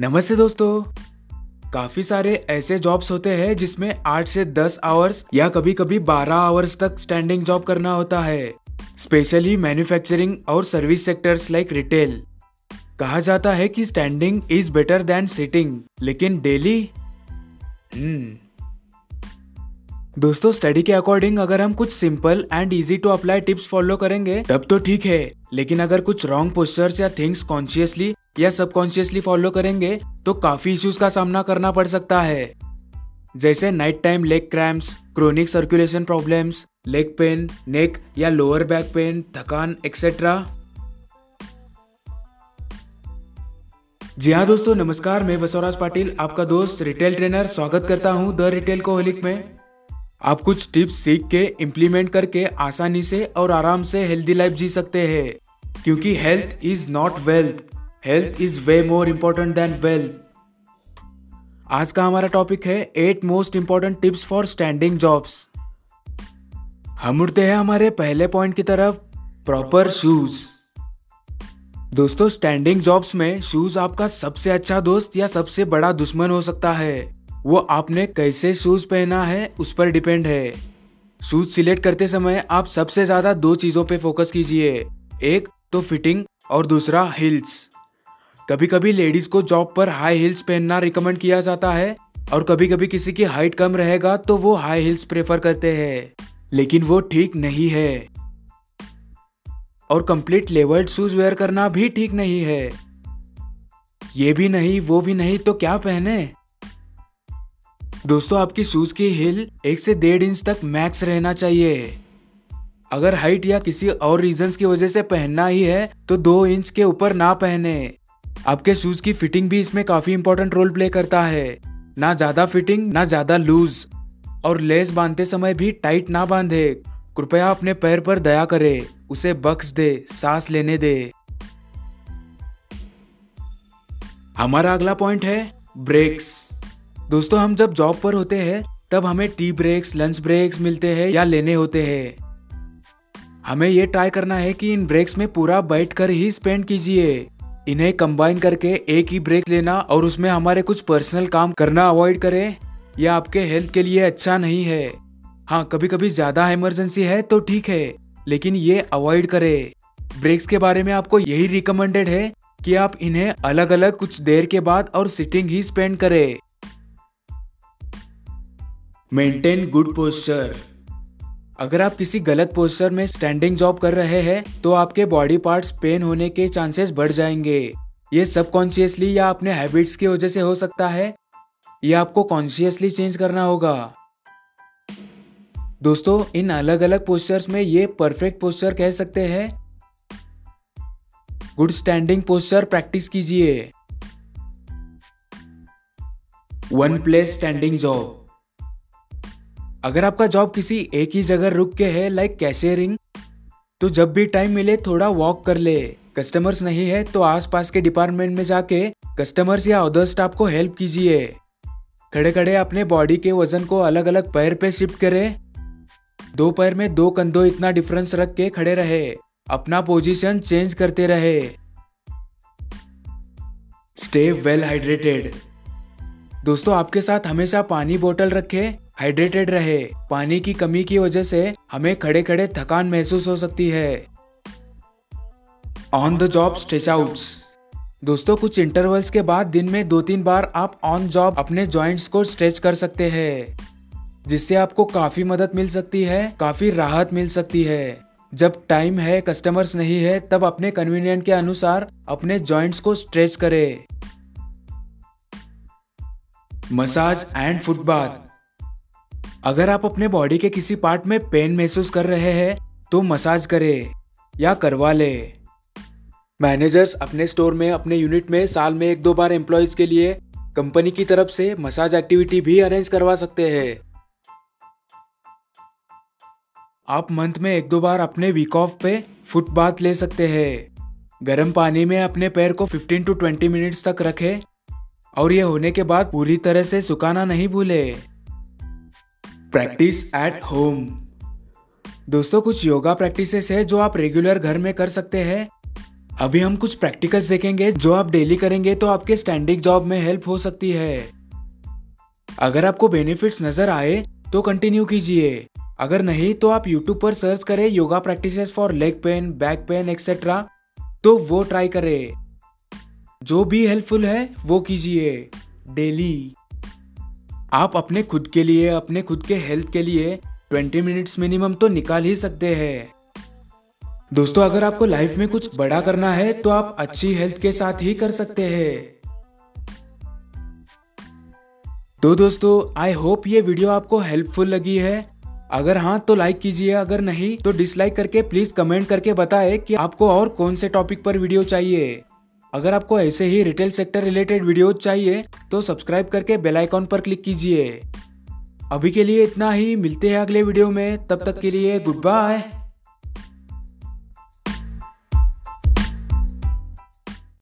नमस्ते दोस्तों। काफ़ी सारे ऐसे जॉब्स होते हैं जिसमें आठ से दस आवर्स या कभी कभी बारह आवर्स तक स्टैंडिंग जॉब करना होता है। स्पेशली मैन्युफैक्चरिंग और सर्विस सेक्टर्स लाइक रिटेल कहा जाता है कि standing is better than sitting लेकिन डेली हम्म दोस्तों स्टडी के अकॉर्डिंग अगर हम कुछ simple and easy to apply tips follow करेंगे, तब तो ठीक है। लेकिन अगर कुछ रॉन्ग पोस्टर्स या थिंग्स कॉन्शियसली या सबकॉन्शियसली फॉलो करेंगे तो काफ़ी इश्यूज़ का सामना करना पड़ सकता है। जैसे night time leg cramps chronic circulation problems leg pain neck या लोअर बैक पेन थकान एक्सेट्रा जी हाँ दोस्तों, नमस्कार, मैं बसवराज पाटिल, आपका दोस्त रिटेल ट्रेनर स्वागत करता हूँ द रिटेल कोहलिक में। आप कुछ टिप्स सीख के इम्प्लीमेंट करके, आसानी से और आराम से हेल्दी लाइफ जी सकते हैं। क्योंकि health is not wealth health is way more important than wealth आज का हमारा टॉपिक है eight most important tips for standing jobs हम उठते हैं हमारे पहले पॉइंट की तरफ़ प्रॉपर शूज़ दोस्तों स्टैंडिंग जॉब्स में शूज़ आपका सबसे अच्छा दोस्त या सबसे बड़ा दुश्मन हो सकता है। वो आपने कैसे शूज़ पहना है, उस पर डिपेंड है। शूज़ सिलेक्ट करते समय आप सबसे ज़्यादा दो चीज़ों पे फोकस कीजिए। एक तो फिटिंग और दूसरा हिल्स कभी कभी लेडीज़ को जॉब पर हाई हिल्स पहनना रिकमेंड किया जाता है और कभी कभी किसी की हाइट कम रहेगा तो वो हाई हिल्स प्रेफर करते हैं। लेकिन वो ठीक नहीं है। और कंप्लीट लेवल्ड शूज़ वेयर करना भी ठीक नहीं है। ये भी नहीं, वो भी नहीं तो क्या पहने? दोस्तों, आपकी शूज़ की हिल एक से डेढ़ इंच तक मैक्स रहना चाहिए। अगर हाइट या किसी और रीजन की वजह से पहनना ही है तो दो इंच के ऊपर ना पहने। आपके शूज़ की फिटिंग भी इसमें काफ़ी इंपॉर्टेंट रोल प्ले करता है। ना ज़्यादा फिटिंग ना ज़्यादा लूज और लेस बांधते समय भी टाइट ना बांधे। कृपया अपने पैर पर दया करे। उसे बख्श दे, सांस लेने दे। हमारा अगला पॉइंट है ब्रेक्स दोस्तों, हम जब जॉब पर होते हैं, तब हमें टी ब्रेक्स लंच ब्रेक्स मिलते हैं या लेने होते हैं। हमें ये ट्राई करना है कि इन ब्रेक्स में पूरा बैठ कर ही स्पेंड कीजिए। इन्हें कंबाइन करके एक ही ब्रेक लेना और उसमें हमारे कुछ पर्सनल काम करना अवॉइड करें, यह आपके हेल्थ के लिए अच्छा नहीं है। हाँ कभी कभी ज़्यादा इमरजेंसी है तो ठीक है, लेकिन ये अवॉइड करें। ब्रेक्स के बारे में आपको यही रिकमेंडेड है कि आप इन्हें अलग अलग कुछ देर के बाद और सिटिंग ही स्पेंड करें। मेंटेन गुड पोस्चर अगर आप किसी गलत पोस्टर में स्टैंडिंग जॉब कर रहे हैं तो आपके बॉडी पार्ट्स पेन होने के चांसेस बढ़ जाएँगे। ये सबकॉन्शियसली या अपने हैबिट्स की वजह से हो सकता है? ये आपको कॉन्शियसली चेंज करना होगा। दोस्तों, इन अलग अलग पोस्चर्स में ये परफेक्ट पोस्चर कह सकते हैं। गुड स्टैंडिंग पोस्चर प्रैक्टिस कीजिए। वन प्लेस स्टैंडिंग जॉब अगर आपका जॉब किसी एक ही जगह रुक के है लाइक कैशियरिंग तो जब भी टाइम मिले, थोड़ा वॉक कर ले। कस्टमर्स नहीं है तो आसपास के डिपार्टमेंट में जाके कस्टमर्स या अदर स्टाफ को हेल्प कीजिए। खड़े खड़े अपने बॉडी के वज़न को अलग अलग पैर पे शिफ्ट करें। दो पैर में दो कंधों इतना डिफरेंस रख के खड़े रहे। अपना पोजीशन चेंज करते रहे। स्टे वेल हाइड्रेटेड दोस्तों, आपके साथ हमेशा पानी बोतल रखे। हाइड्रेटेड रहे। पानी की कमी की वजह से हमें खड़े खड़े थकान महसूस हो सकती है। On the job stretch out दोस्तों, कुछ इंटरवल्स के बाद दिन में दो तीन बार आप ऑन जॉब अपने जॉइंट्स को स्ट्रेच कर सकते हैं, जिससे आपको काफ़ी मदद मिल सकती है, काफ़ी राहत मिल सकती है। जब टाइम है कस्टमर्स नहीं है, तब अपने कन्वीनियंट के अनुसार अपने जॉइंट्स को स्ट्रेच करें। मसाज एंड फुटबाथ अगर आप अपने बॉडी के किसी पार्ट में पेन महसूस कर रहे हैं तो मसाज करें या करवा ले। मैनेजर्स अपने स्टोर में, अपने यूनिट में साल में एक दो बार एम्प्लॉयज़ के लिए कंपनी की तरफ़ से मसाज एक्टिविटी भी अरेंज करवा सकते हैं। आप मंथ में एक दो बार अपने वीक ऑफ़ पे फुट बाथ ले सकते हैं। गर्म पानी में अपने पैर को 15 टू 20 मिनट्स तक रखें और ये होने के बाद पूरी तरह से सुखाना नहीं भूले। प्रैक्टिस एट होम दोस्तों, कुछ योगा प्रैक्टिसेस है जो आप रेगुलर घर में कर सकते हैं। अभी हम कुछ प्रैक्टिकल्स देखेंगे जो आप डेली करेंगे तो आपके स्टैंडिंग जॉब में हेल्प हो सकती है। अगर आपको बेनिफिट्स नज़र आए तो कंटिन्यू कीजिए। अगर नहीं तो आप यूट्यूब पर सर्च करें yoga practices for leg pain back pain etcetera तो वो ट्राई करें। जो भी हेल्पफुल है, वो कीजिए। डेली आप अपने खुद के लिए, अपने खुद के हेल्थ के लिए 20 मिनट्स मिनिमम तो निकाल ही सकते हैं। दोस्तों, अगर आपको लाइफ में कुछ बड़ा करना है तो आप अच्छी हेल्थ के साथ ही कर सकते हैं। तो दोस्तों आई होप ये वीडियो आपको हेल्पफुल लगी है। अगर हाँ तो लाइक कीजिए, अगर नहीं तो डिसलाइक करके प्लीज़ कमेंट करके बताएँ कि आपको और कौन से टॉपिक पर वीडियो चाहिए। अगर आपको ऐसे ही रिटेल सेक्टर रिलेटेड वीडियो चाहिए तो सब्सक्राइब करके बेल आइकॉन पर क्लिक कीजिए। अभी के लिए इतना ही, मिलते हैं अगले वीडियो में। तब तक के लिए गुड बाय